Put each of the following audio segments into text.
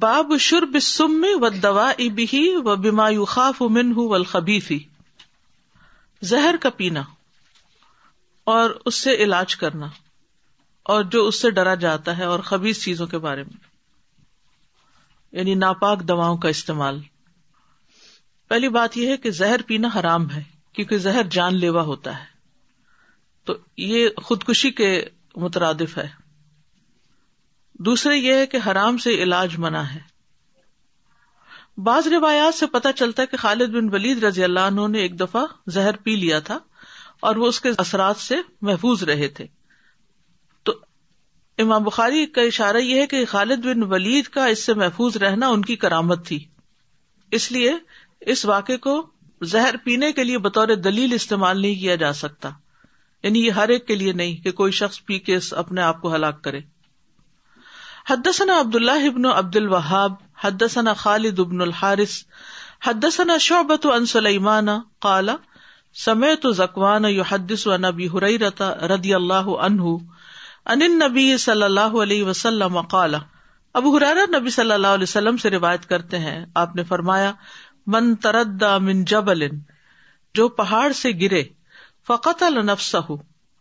باب شرب سم و دوا ابی و بیما دو ایما خوابیفی زہر کا پینا اور اس سے علاج کرنا اور جو اس سے ڈرا جاتا ہے اور خبیز چیزوں کے بارے میں یعنی ناپاک دواؤں کا استعمال پہلی بات یہ ہے کہ زہر پینا حرام ہے کیونکہ زہر جان لیوا ہوتا ہے تو یہ خودکشی کے مترادف ہے دوسرے یہ ہے کہ حرام سے علاج منع ہے بعض روایات سے پتہ چلتا ہے کہ خالد بن ولید رضی اللہ عنہ نے ایک دفعہ زہر پی لیا تھا اور وہ اس کے اثرات سے محفوظ رہے تھے تو امام بخاری کا اشارہ یہ ہے کہ خالد بن ولید کا اس سے محفوظ رہنا ان کی کرامت تھی اس لیے اس واقعے کو زہر پینے کے لیے بطور دلیل استعمال نہیں کیا جا سکتا یعنی یہ ہر ایک کے لیے نہیں کہ کوئی شخص پی کے اپنے آپ کو ہلاک کرے حدثنا عبد اللہ ابن عبد الوہاب حدثنا خالد ابن الحرارث حدسنا شعبت سلیمان کالا سمیۃ و زواند و نبی حرت ردی اللہ عنہ نبی صلی اللہ علیہ وسلم اب ہر نبی صلی اللہ علیہ وسلم سے روایت کرتے ہیں آپ نے فرمایا من تردا من جب جو پہاڑ سے گرے فقط النفس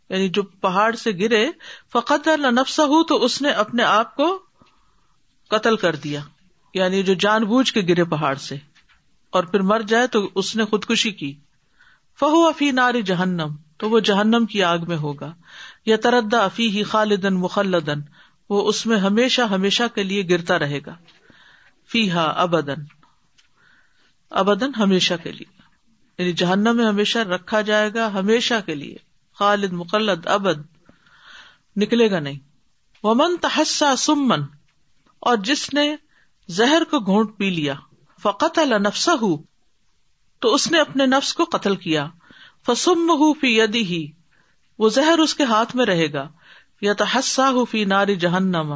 یعنی جو پہاڑ سے گرے فقط نفسا ہو تو اس نے اپنے آپ کو قتل کر دیا یعنی جو جان بوجھ کے گرے پہاڑ سے اور پھر مر جائے تو اس نے خودکشی کی فہو افی ناری جہنم تو وہ جہنم کی آگ میں ہوگا یا تردا افی ہی خالدن مخلدن وہ اس میں ہمیشہ ہمیشہ کے لیے گرتا رہے گا فی ہا ابدن ابدن ہمیشہ کے لیے یعنی جہنم میں ہمیشہ رکھا جائے گا ہمیشہ کے لیے خالد مقلد ابد نکلے گا نہیں وہ من تحسا سمن اور جس نے زہر کو گھونٹ پی لیا فقت تو اس نے اپنے نفس کو قتل کیا فسم فی یدی ہی وہ زہر اس کے ہاتھ میں رہے گا یا تحسا ہو فی ناری جہنم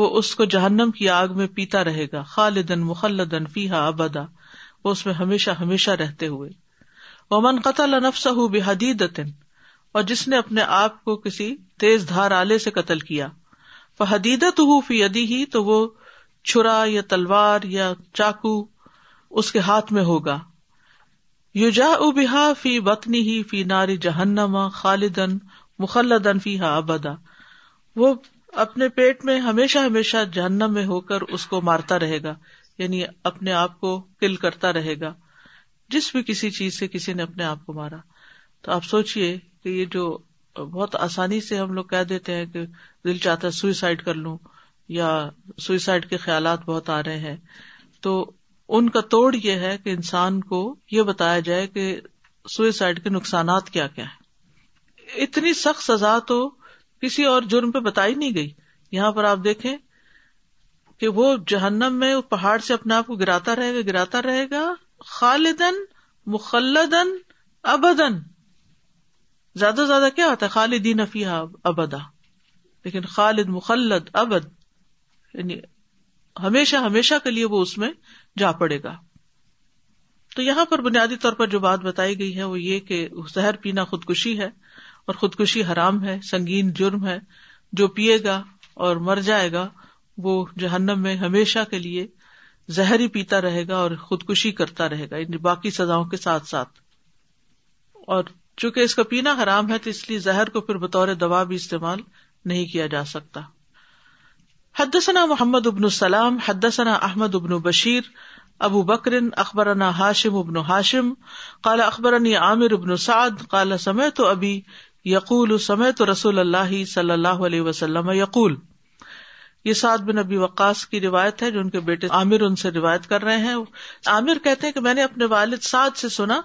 وہ اس کو جہنم کی آگ میں پیتا رہے گا خالدن مخلدن فیحا ابدا وہ اس میں ہمیشہ ہمیشہ رہتے ہوئے وہ من قطع ہُحدیدن اور جس نے اپنے آپ کو کسی تیز دھار آلے سے قتل کیا حدیدت ہو فی تو وہ چھرا یا تلوار یا چاقو اس کے ہاتھ میں ہوگا یو جا بہا فی وطنی فی ناری جہنما خالدن مخلدن فی ہا ابدا وہ اپنے پیٹ میں ہمیشہ ہمیشہ جہنم میں ہو کر اس کو مارتا رہے گا یعنی اپنے آپ کو کل کرتا رہے گا جس بھی کسی چیز سے کسی نے اپنے آپ کو مارا تو آپ سوچیے کہ یہ جو بہت آسانی سے ہم لوگ کہہ دیتے ہیں کہ دل چاہتا ہے سوئسائڈ کر لوں یا سوئسائڈ کے خیالات بہت آ رہے ہیں تو ان کا توڑ یہ ہے کہ انسان کو یہ بتایا جائے کہ سوئسائڈ کے نقصانات کیا کیا ہے اتنی سخت سزا تو کسی اور جرم پہ بتائی نہیں گئی یہاں پر آپ دیکھیں کہ وہ جہنم میں پہاڑ سے اپنے آپ کو گراتا رہے گا گراتا رہے گا خالدن مخلدن ابدن زیادہ سے زیادہ کیا ہوتا ہے خالدینا ابدا لیکن خالد مخلد ابد یعنی ہمیشہ ہمیشہ کے لیے وہ اس میں جا پڑے گا تو یہاں پر بنیادی طور پر جو بات بتائی گئی ہے وہ یہ کہ زہر پینا خودکشی ہے اور خودکشی حرام ہے سنگین جرم ہے جو پیے گا اور مر جائے گا وہ جہنم میں ہمیشہ کے لیے زہر ہی پیتا رہے گا اور خودکشی کرتا رہے گا یعنی باقی سزاؤں کے ساتھ ساتھ اور چونکہ اس کا پینا حرام ہے تو اس لیے زہر کو پھر بطور دوا بھی استعمال نہیں کیا جا سکتا حدثنا محمد ابن السلام حدثنا احمد ابن بشیر ابو بکرن اخبرنا ہاشم ابن ہاشم کالا اخبرنی عامر ابن سعد کالا سمے تو ابی یقول سمے سمعت رسول اللہ صلی اللہ علیہ وسلم یقول یہ سعد بن نبی وقاص کی روایت ہے جو ان کے بیٹے عامر ان سے روایت کر رہے ہیں عامر کہتے کہ میں نے اپنے والد سعد سے سنا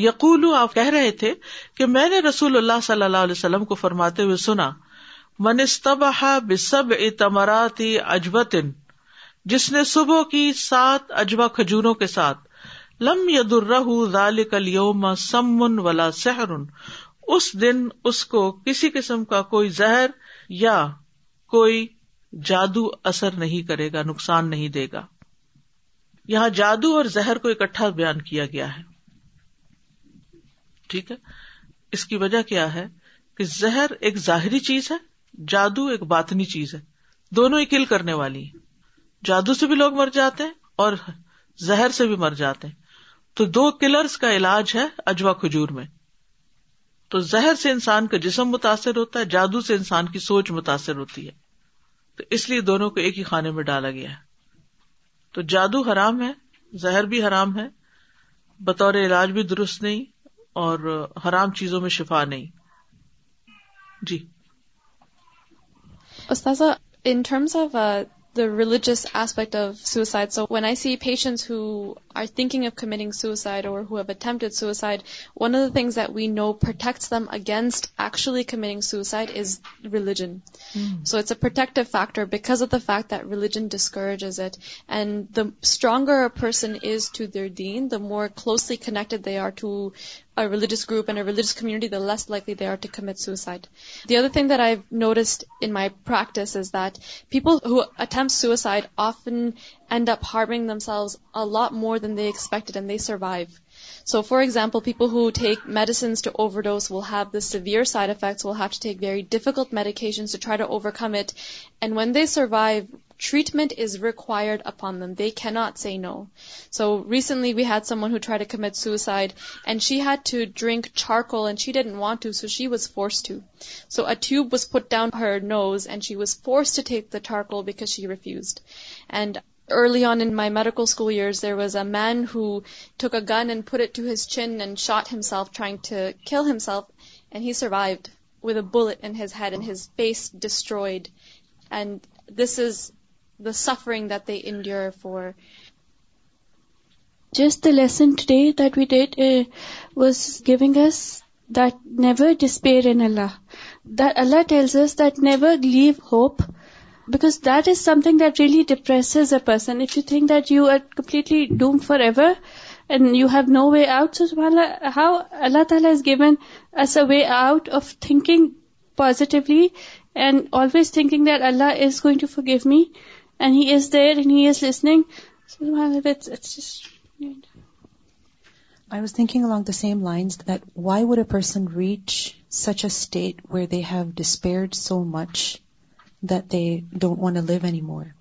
یقول آپ کہہ رہے تھے کہ میں نے رسول اللہ صلی اللہ علیہ وسلم کو فرماتے ہوئے سنا تمرات اجبتن جس نے صبح کی سات اجوا کھجوروں کے ساتھ لم یدر رحال کلیوم سمن ولا سہر اس دن اس کو کسی قسم کا کوئی زہر یا کوئی جادو اثر نہیں کرے گا نقصان نہیں دے گا یہاں جادو اور زہر کو اکٹھا بیان کیا گیا ہے ٹھیک ہے اس کی وجہ کیا ہے کہ زہر ایک ظاہری چیز ہے جادو ایک باطنی چیز ہے دونوں ہی کل کرنے والی ہیں جادو سے بھی لوگ مر جاتے ہیں اور زہر سے بھی مر جاتے ہیں تو دو کلرز کا علاج ہے اجوا کھجور میں تو زہر سے انسان کا جسم متاثر ہوتا ہے جادو سے انسان کی سوچ متاثر ہوتی ہے تو اس لیے دونوں کو ایک ہی خانے میں ڈالا گیا ہے تو جادو حرام ہے زہر بھی حرام ہے بطور علاج بھی درست نہیں اور حرام چیزوں میں شفا نہیں جی استاذ in terms of the religious aspect of suicide so when I سیشنسائڈ اور we know protect them against ایچولیگ suicide is religion so it's a protect factor because of the fact the religion discourages it and the stronger person is to their Dean the more closely connected they are to a religious group and a religious community, the less likely they are to commit suicide. The other thing that I've noticed in my practice is that people who attempt suicide often end up harming themselves a lot more than they expected, and they survive. So, for example, people who take medicines to overdose will have the severe side effects, will have to take very difficult medications to try to overcome it. And when they survive, treatment is required upon them. They cannot say no. So recently we had someone who tried to commit suicide, and she had to drink charcoal, and she didn't want to, so she was forced to. So a tube was put down her nose, and she was forced to take the charcoal because she refused. And early on in my medical school years, there was a man who took a gun and put it to his chin and shot himself, trying to kill himself, and he survived with a bullet in his head and his face destroyed. And this is the suffering that they endure for. Just the lesson today that we did eh, was giving us that never despair in Allah. That Allah tells us that never leave hope, because that is something that really depresses a person. If you think that you are completely doomed forever and you have no way out, so subhanAllah, how Allah Ta'ala has given us a way out of thinking positively and always thinking that Allah is going to forgive me and he is there and he is listening. So it's just. I was thinking along the same lines that why would a person reach such a state where they have despaired so much that they don't want to live anymore?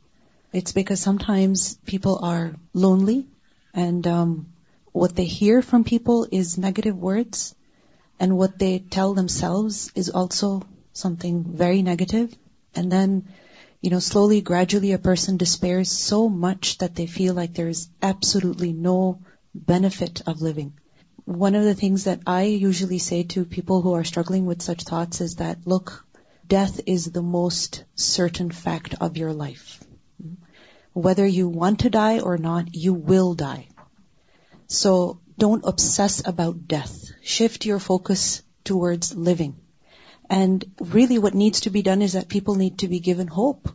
It's because sometimes people are lonely and um, what they hear from people is negative words, and what they tell themselves is also something very negative. And then slowly, gradually, a person despairs so much that they feel like there is absolutely no benefit of living. One of the things that I usually say to people who are struggling with such thoughts is that, look, death is the most certain fact of your life. Whether you want to die or not, you will die. So don't obsess about death. Shift your focus towards living. And really what needs to be done is that people need to be given hope.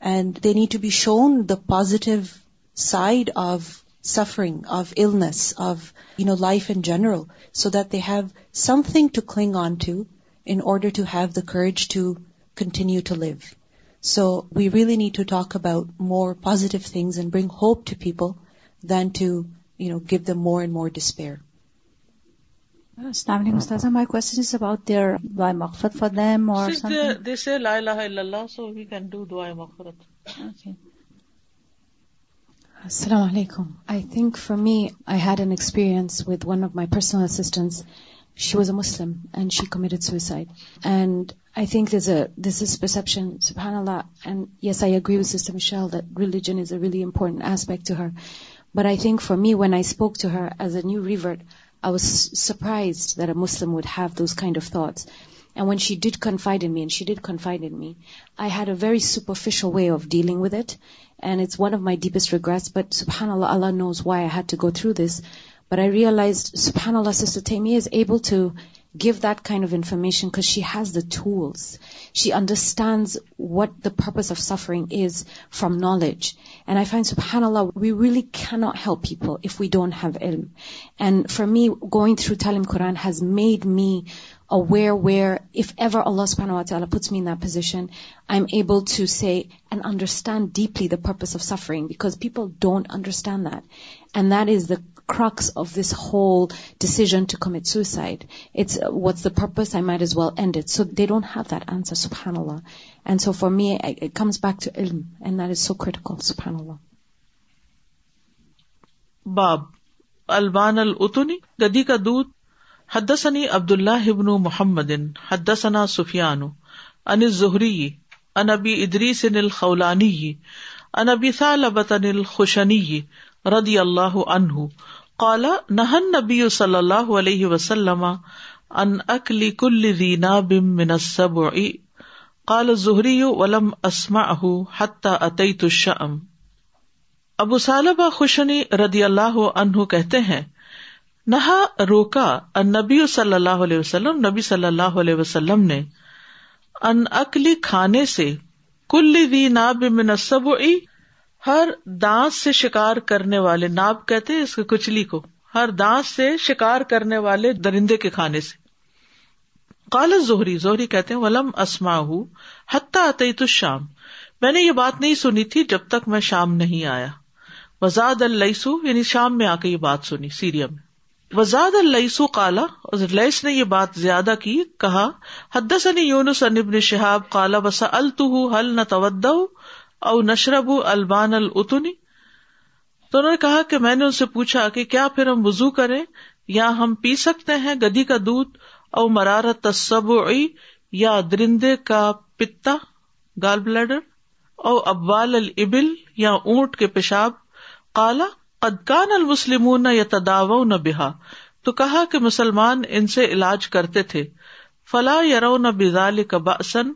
And they need to be shown the positive side of suffering, of illness, of, life in general, so that they have something to cling on to in order to have the courage to continue to live. So we really need to talk about more positive things and bring hope to people than to, give them more and more despair. السلام علیکم استاذ my question is about their دعائے مغفرت for them اور something they say لا الہ الا اللہ سو وی کین ڈو دعائے مغفرت السلام علیکم I think for me I had an experience with one of my personal assistants she was a Muslim and she committed suicide and I think this a this is perception سبحان اللہ and yes I agree with sister shell that religion is a really important aspect to her but I think for me when I spoke to her as a new revert I was surprised that a Muslim would have those kind of thoughts and when she did confide and mean she did confide and me I have a very superficial way of dealing with it and it's one of my deepest regrets but سبحان اللہ اللہ knows why I had to go through this but I realise سبحان اللہ sister is able to give that kind of information because she has the tools. She understands what the purpose of suffering is from knowledge. And I find, subhanAllah, we really cannot help people if we don't have ilm. And for me, going through Talim Quran has made me aware where, if ever Allah subhanahu wa ta'ala puts me in that position, I'm able to say and understand deeply the purpose of suffering, because people don't understand that. And that is the عبد اللہ ہبن محمدین حد سنا سفیانو ان زہری انبی ادری سن خولانی خوشنی رضی اللہ عنہ قال نہن نبی صلی اللہ علیہ وسلم ان اکلی کل ذی ناب من السبع قال الزہری ولم اسمعه حتى اتیت الشام ابو سالبہ خوشنی رضی اللہ عنہ کہتے ہیں نہا روکا ان نبی صلی اللہ علیہ وسلم نبی صلی اللہ علیہ وسلم نے ان اکلی کھانے سے کل دی ناب من السبع ہر دانس سے شکار کرنے والے ناب کہتے اس کچلی کو ہر دانت سے شکار کرنے والے درندے کے کھانے سے کالا زہری زہری کہتے ولم اسما ہوں تو شام میں نے یہ بات نہیں سنی تھی جب تک میں شام نہیں آیا وزاد السو یعنی شام میں آ کے یہ بات سنی سیریا میں وزاد السو کالا لئیس نے یہ بات زیادہ کی کہا یونس ان ابن شہاب کالا بسا الطو او نشرب البان العتنی تو انہوں نے کہا کہ میں نے ان سے پوچھا کہ کیا پھر ہم وزو کریں یا ہم پی سکتے ہیں گدی کا دودھ او مرارت یا درندے کا پتا گال او ابال البل یا اونٹ کے پیشاب کالا قدکان المسلم یا تداو نہ بہا تو کہا کہ مسلمان ان سے علاج کرتے تھے فلا نہ بزال کباسن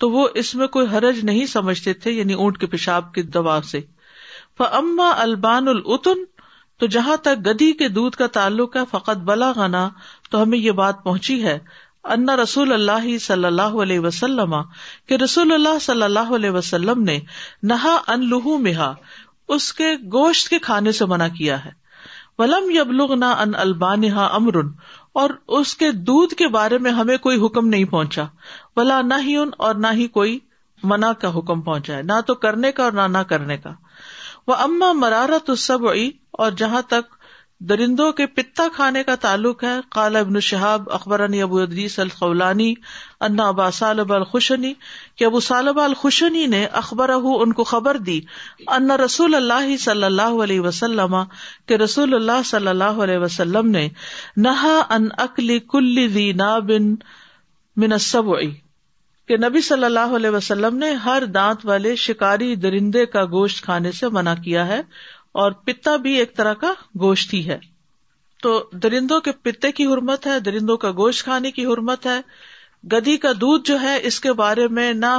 تو وہ اس میں کوئی حرج نہیں سمجھتے تھے یعنی اونٹ کے پیشاب کے دبا سے اما البان العتن تو جہاں تک گدی کے دودھ کا تعلق ہے فقط بلا گنا تو ہمیں یہ بات پہنچی ہے انا رسول اللہ صلی اللہ علیہ وسلم کہ رسول اللہ صلی اللہ علیہ وسلم نے نہا ان لہو مہا اس کے گوشت کے کھانے سے منع کیا ہے ولم یبلغ نہ ان البانہ امرن اور اس کے دودھ کے بارے میں ہمیں کوئی حکم نہیں پہنچا بلا نہ ہی ان اور نہ ہی کوئی منع کا حکم پہنچا ہے نہ تو کرنے کا اور نہ نہ کرنے کا وہ اما مرارت السبعی سب اور جہاں تک درندوں کے پتا کھانے کا تعلق ہے قال ابن شہاب اخبرانی ابو ادیس الخولانی انا ابا صالب الخشنی کہ ابو صالب الخشنی نے اخبر ان کو خبر دی ان رسول اللہ صلی اللہ علیہ وسلم کے رسول اللہ صلی اللہ علیہ وسلم نے نہا ان اقلی کل ذی نا بن السبعی کہ نبی صلی اللہ علیہ وسلم نے ہر دانت والے شکاری درندے کا گوشت کھانے سے منع کیا ہے اور پتا بھی ایک طرح کا گوشت ہی ہے تو درندوں کے پتے کی حرمت ہے درندوں کا گوشت کھانے کی حرمت ہے گدھی کا دودھ جو ہے اس کے بارے میں نہ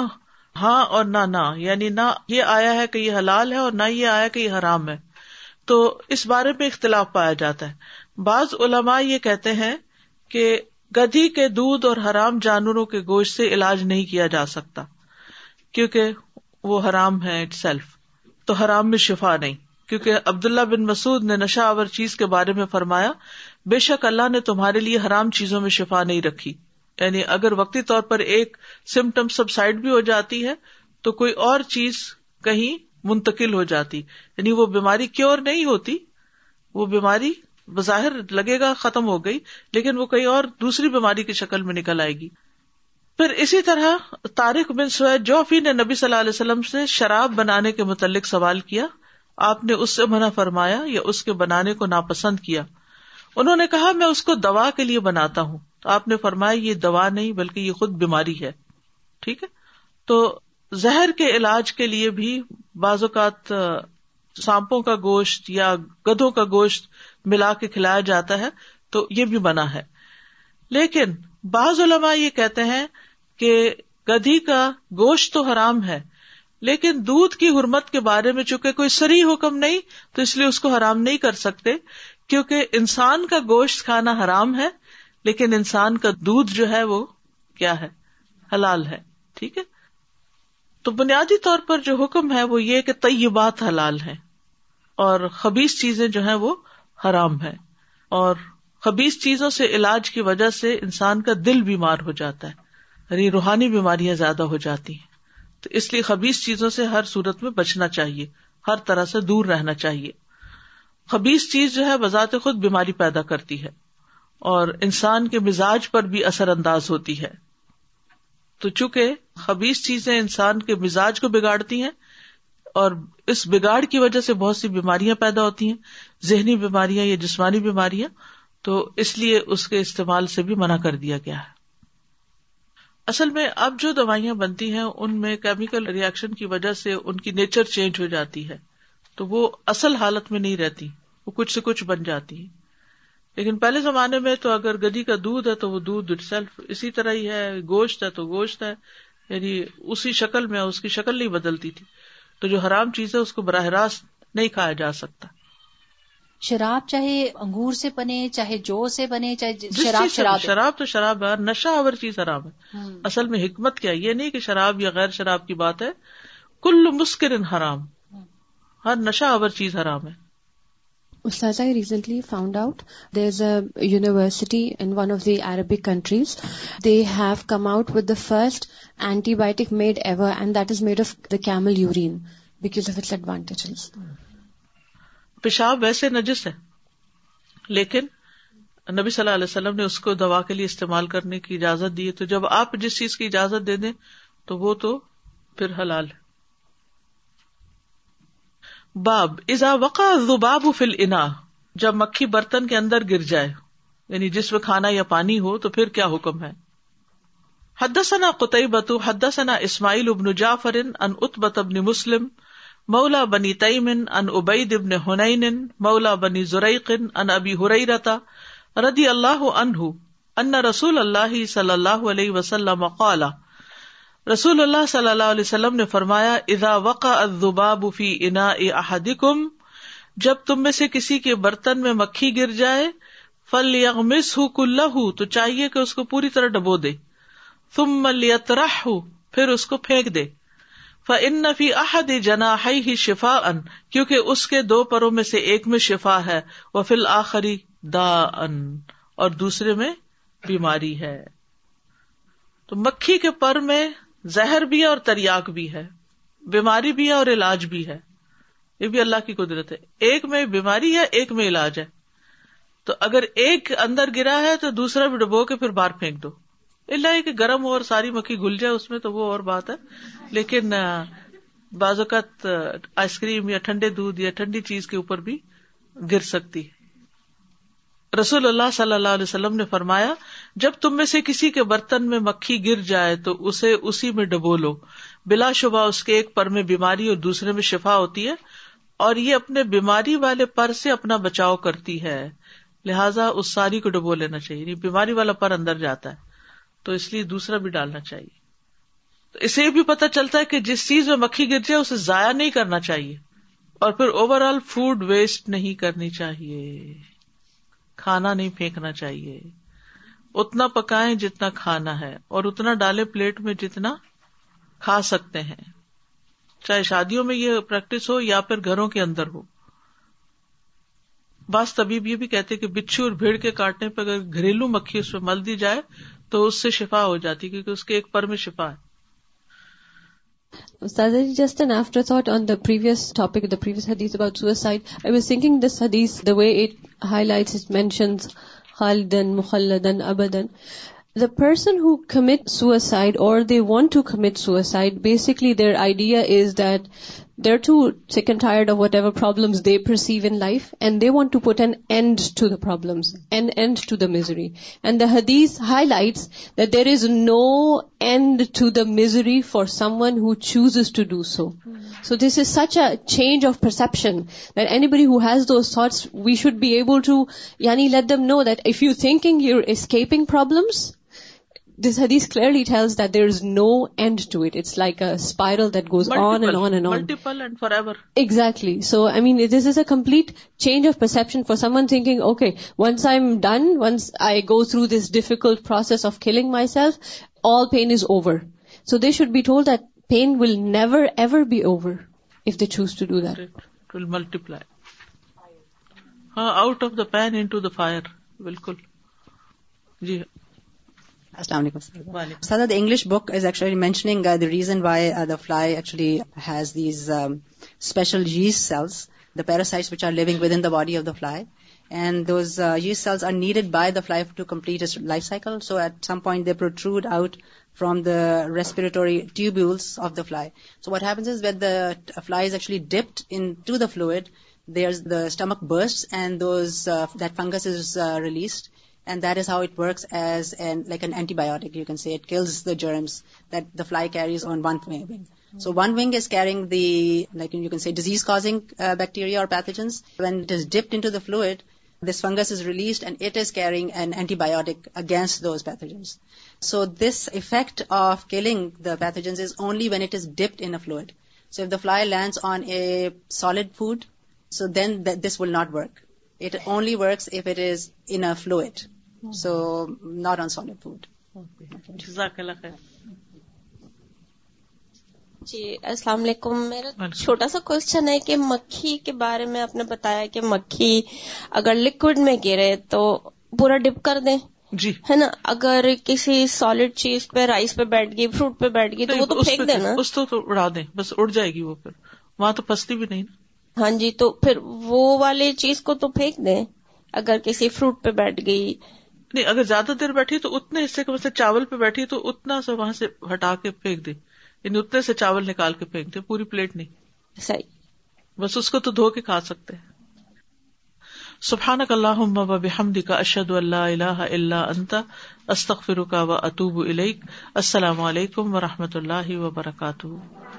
ہاں اور نہ نہ یعنی نہ یہ آیا ہے کہ یہ حلال ہے اور نہ یہ آیا کہ یہ حرام ہے تو اس بارے میں اختلاف پایا جاتا ہے بعض علماء یہ کہتے ہیں کہ گدھی کے دودھ اور حرام جانوروں کے گوشت سے علاج نہیں کیا جا سکتا کیونکہ وہ حرام ہے اٹ سیلف تو حرام میں شفا نہیں کیونکہ عبداللہ بن مسعد نے نشہ آور چیز کے بارے میں فرمایا بے شک اللہ نے تمہارے لیے حرام چیزوں میں شفا نہیں رکھی یعنی اگر وقتی طور پر ایک سمٹم سب سائڈ بھی ہو جاتی ہے تو کوئی اور چیز کہیں منتقل ہو جاتی یعنی وہ بیماری کیور نہیں ہوتی وہ بیماری بظاہر لگے گا ختم ہو گئی لیکن وہ کہیں اور دوسری بیماری کی شکل میں نکل آئے گی پھر اسی طرح طارق بن سوید جوفی نے نبی صلی اللہ علیہ وسلم سے شراب بنانے کے متعلق سوال کیا آپ نے اس سے منع فرمایا یا اس کے بنانے کو ناپسند کیا انہوں نے کہا میں اس کو دوا کے لیے بناتا ہوں تو آپ نے فرمایا یہ دوا نہیں بلکہ یہ خود بیماری ہے ٹھیک ہے تو زہر کے علاج کے لیے بھی بعض اوقات سانپوں کا گوشت یا گدھوں کا گوشت ملا کے کھلایا جاتا ہے تو یہ بھی بنا ہے لیکن بعض علماء یہ کہتے ہیں کہ گدھی کا گوشت تو حرام ہے لیکن دودھ کی حرمت کے بارے میں چونکہ کوئی سری حکم نہیں تو اس لیے اس کو حرام نہیں کر سکتے کیونکہ انسان کا گوشت کھانا حرام ہے لیکن انسان کا دودھ جو ہے وہ کیا ہے حلال ہے ٹھیک ہے تو بنیادی طور پر جو حکم ہے وہ یہ کہ طیبات حلال ہے اور خبیص چیزیں جو ہیں وہ حرام ہے اور خبیص چیزوں سے علاج کی وجہ سے انسان کا دل بیمار ہو جاتا ہے یعنی روحانی بیماریاں زیادہ ہو جاتی ہیں تو اس لیے خبیز چیزوں سے ہر صورت میں بچنا چاہیے ہر طرح سے دور رہنا چاہیے خبیز چیز جو ہے بذات خود بیماری پیدا کرتی ہے اور انسان کے مزاج پر بھی اثر انداز ہوتی ہے تو چونکہ خبیز چیزیں انسان کے مزاج کو بگاڑتی ہیں اور اس بگاڑ کی وجہ سے بہت سی بیماریاں پیدا ہوتی ہیں ذہنی بیماریاں یا جسمانی بیماریاں تو اس لیے اس کے استعمال سے بھی منع کر دیا گیا ہے اصل میں اب جو دوائیاں بنتی ہیں ان میں کیمیکل ریئیکشن کی وجہ سے ان کی نیچر چینج ہو جاتی ہے تو وہ اصل حالت میں نہیں رہتی وہ کچھ سے کچھ بن جاتی ہیں لیکن پہلے زمانے میں تو اگر گدی کا دودھ ہے تو وہ دودھ سیلف اسی طرح ہی ہے گوشت ہے تو گوشت ہے یعنی اسی شکل میں اس کی شکل نہیں بدلتی تھی تو جو حرام چیز ہے اس کو براہ راست نہیں کھایا جا سکتا شراب چاہے انگور سے بنے چاہے جو سے بنے چاہے شراب شراب شراب تو شراب ہے نشہ چیز ہے ہاں۔ اصل میں حکمت کیا یہ نہیں کہ شراب یا غیر شراب کی بات ہے کل مسکرن حرام ہاں۔ ہر نشہ آور چیز حرام ہے استاذ recently found out there is a university in one of the Arabic countries they have come out with the first antibiotic made ever and that is made of the camel urine because of its advantages پیشاب ویسے نجس ہے لیکن نبی صلی اللہ علیہ وسلم نے اس کو دوا کے لیے استعمال کرنے کی اجازت دی تو جب آپ جس چیز کی اجازت دے دیں تو وہ تو پھر حلال ہے باب وقع وقا فل انا جب مکھی برتن کے اندر گر جائے یعنی جس میں کھانا یا پانی ہو تو پھر کیا حکم ہے حد ثنا قطعی بتو حد ثنا اسماعیل ابن جافرین مسلم مولا بنی تیمن ان ابئی دبن ہن مولا بنی زرعقن ان ابی ہرئی رتا ردی اللہ عنہ ان رسول اللہ صلی اللہ علیہ وسلم رسول اللہ صلی اللہ علیہ وسلم نے فرمایا الذباب فی اناء احدکم جب تم میں سے کسی کے برتن میں مکھھی گر جائے فل مس ہو کل ہوں تو چاہیے کہ اس کو پوری طرح ڈبو دے تم ملیت پھر اس کو پھینک دے نفی احد جنا ہی شفا ان کیونکہ اس کے دو پروں میں سے ایک میں شفا ہے وہ فل آخری دا ان اور دوسرے میں بیماری ہے تو مکھی کے پر میں زہر بھی ہے اور تریاک بھی ہے بیماری بھی ہے اور علاج بھی ہے یہ بھی اللہ کی قدرت ہے ایک میں بیماری ہے ایک میں علاج ہے تو اگر ایک اندر گرا ہے تو دوسرا بھی ڈبو کے پھر باہر پھینک دو اللہ کہ گرم اور ساری مکھی گل جائے اس میں تو وہ اور بات ہے لیکن بعض اوقات آئس کریم یا ٹھنڈے دودھ یا ٹھنڈی چیز کے اوپر بھی گر سکتی رسول اللہ صلی اللہ علیہ وسلم نے فرمایا جب تم میں سے کسی کے برتن میں مکھی گر جائے تو اسے اسی میں ڈبو لو بلا شبہ اس کے ایک پر میں بیماری اور دوسرے میں شفا ہوتی ہے اور یہ اپنے بیماری والے پر سے اپنا بچاؤ کرتی ہے لہٰذا اس ساری کو ڈبو لینا چاہیے یعنی بیماری والا پر اندر جاتا ہے تو اس لیے دوسرا بھی ڈالنا چاہیے تو اسے بھی پتا چلتا ہے کہ جس چیز میں مکھی گر جائے اسے ضائع نہیں کرنا چاہیے اور پھر اوور آل فوڈ ویسٹ نہیں کرنی چاہیے کھانا نہیں پھینکنا چاہیے اتنا پکائے جتنا کھانا ہے اور اتنا ڈالے پلیٹ میں جتنا کھا سکتے ہیں چاہے شادیوں میں یہ پریکٹس ہو یا پھر گھروں کے اندر ہو بس طبیب یہ بھی کہتے کہ بچھو اور بھیڑ کے کاٹنے پہ اگر گھریلو مکھی اس پہ مل دی جائے تو اس سے شفا ہو جاتی ہے اس کی ایک پر میں شفا جسٹن آفٹرس پر حدیس the way it highlight mention خالدن محلدن اب دن the person ہُمٹسائڈ or they want to commit suicide basically their idea is that they're too sick and tired of whatever problems they perceive in life, and they want to put an end to the problems, an end to the misery. And the hadith highlights that there is no end to the misery for someone who chooses to do so. So this is such a change of perception that anybody who has those thoughts, we should be able to let them know that if you're thinking you're escaping problems, this حدیث clearly tells that there is no end to it it's like spiral that goes on and on on and and multiple for ever exactly so I mean this is a complete change of perception for someone thinking okay once I am done once I go through this difficult process of killing myself all pain is over so they should be told pain will never ever be over if they choose to do that they'll multiply ہاں out of the pain into the fire بالکل جی Assalamu alaikum. So the English book is actually mentioning uh, the reason why uh, the fly actually has these um, special yeast cells, the parasites which are living within the body of the fly. And those yeast uh, cells are needed by the fly to complete its life cycle. So at some point they protrude out from the respiratory tubules of the fly. So what happens is when the fly is actually dipped into the fluid, there's the stomach bursts and that fungus is released. And that is how it works as like an antibiotic, you can say. It kills the germs that the fly carries on one wing. So one wing is carrying the, like you can say, disease-causing uh, bacteria or pathogens. When it is dipped into the fluid, this fungus is released and it is carrying an antibiotic against those pathogens. So this effect of killing the pathogens is only when it is dipped in a fluid. So if the fly lands on a solid food, so then this will not work. It only works food جی السلام علیکم میرا چھوٹا سا question ہے کہ مکھی کے بارے میں آپ نے بتایا کہ مکھی اگر لکوڈ میں گرے تو پورا ڈپ کر دیں جی ہے نا اگر کسی سالڈ چیز پہ رائس پہ بیٹھ گئی فروٹ پہ بیٹھ گئی تو وہ تو پھینک دیں اس تو اڑا دیں بس اڑ جائے گی وہ پھر وہاں تو پھنستی بھی نہیں نا ہاں جی تو پھر وہ والے چیز کو تو پھینک دیں اگر کسی فروٹ پہ بیٹھ گئی نہیں اگر زیادہ دیر بیٹھی تو اتنے حصے کے چاول پہ بیٹھی تو اتنا سا وہاں سے ہٹا کے پھینک دے یعنی اتنے سے چاول نکال کے پھینک دے پوری پلیٹ نہیں صحیح بس اس کو تو دھو کے کھا سکتے ہیں سبحان اللہ بحمد کا اشد اللہ اللہ اللہ انتا استخ فی و اطوب السلام علیکم و رحمۃ اللہ وبرکاتہ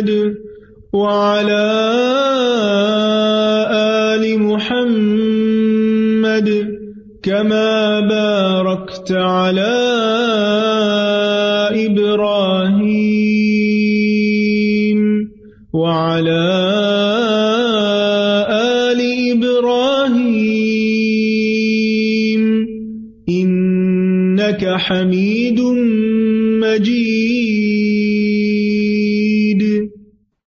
محمد وعلى آل محمد كما باركت على إبراهيم وعلى حميد مجيد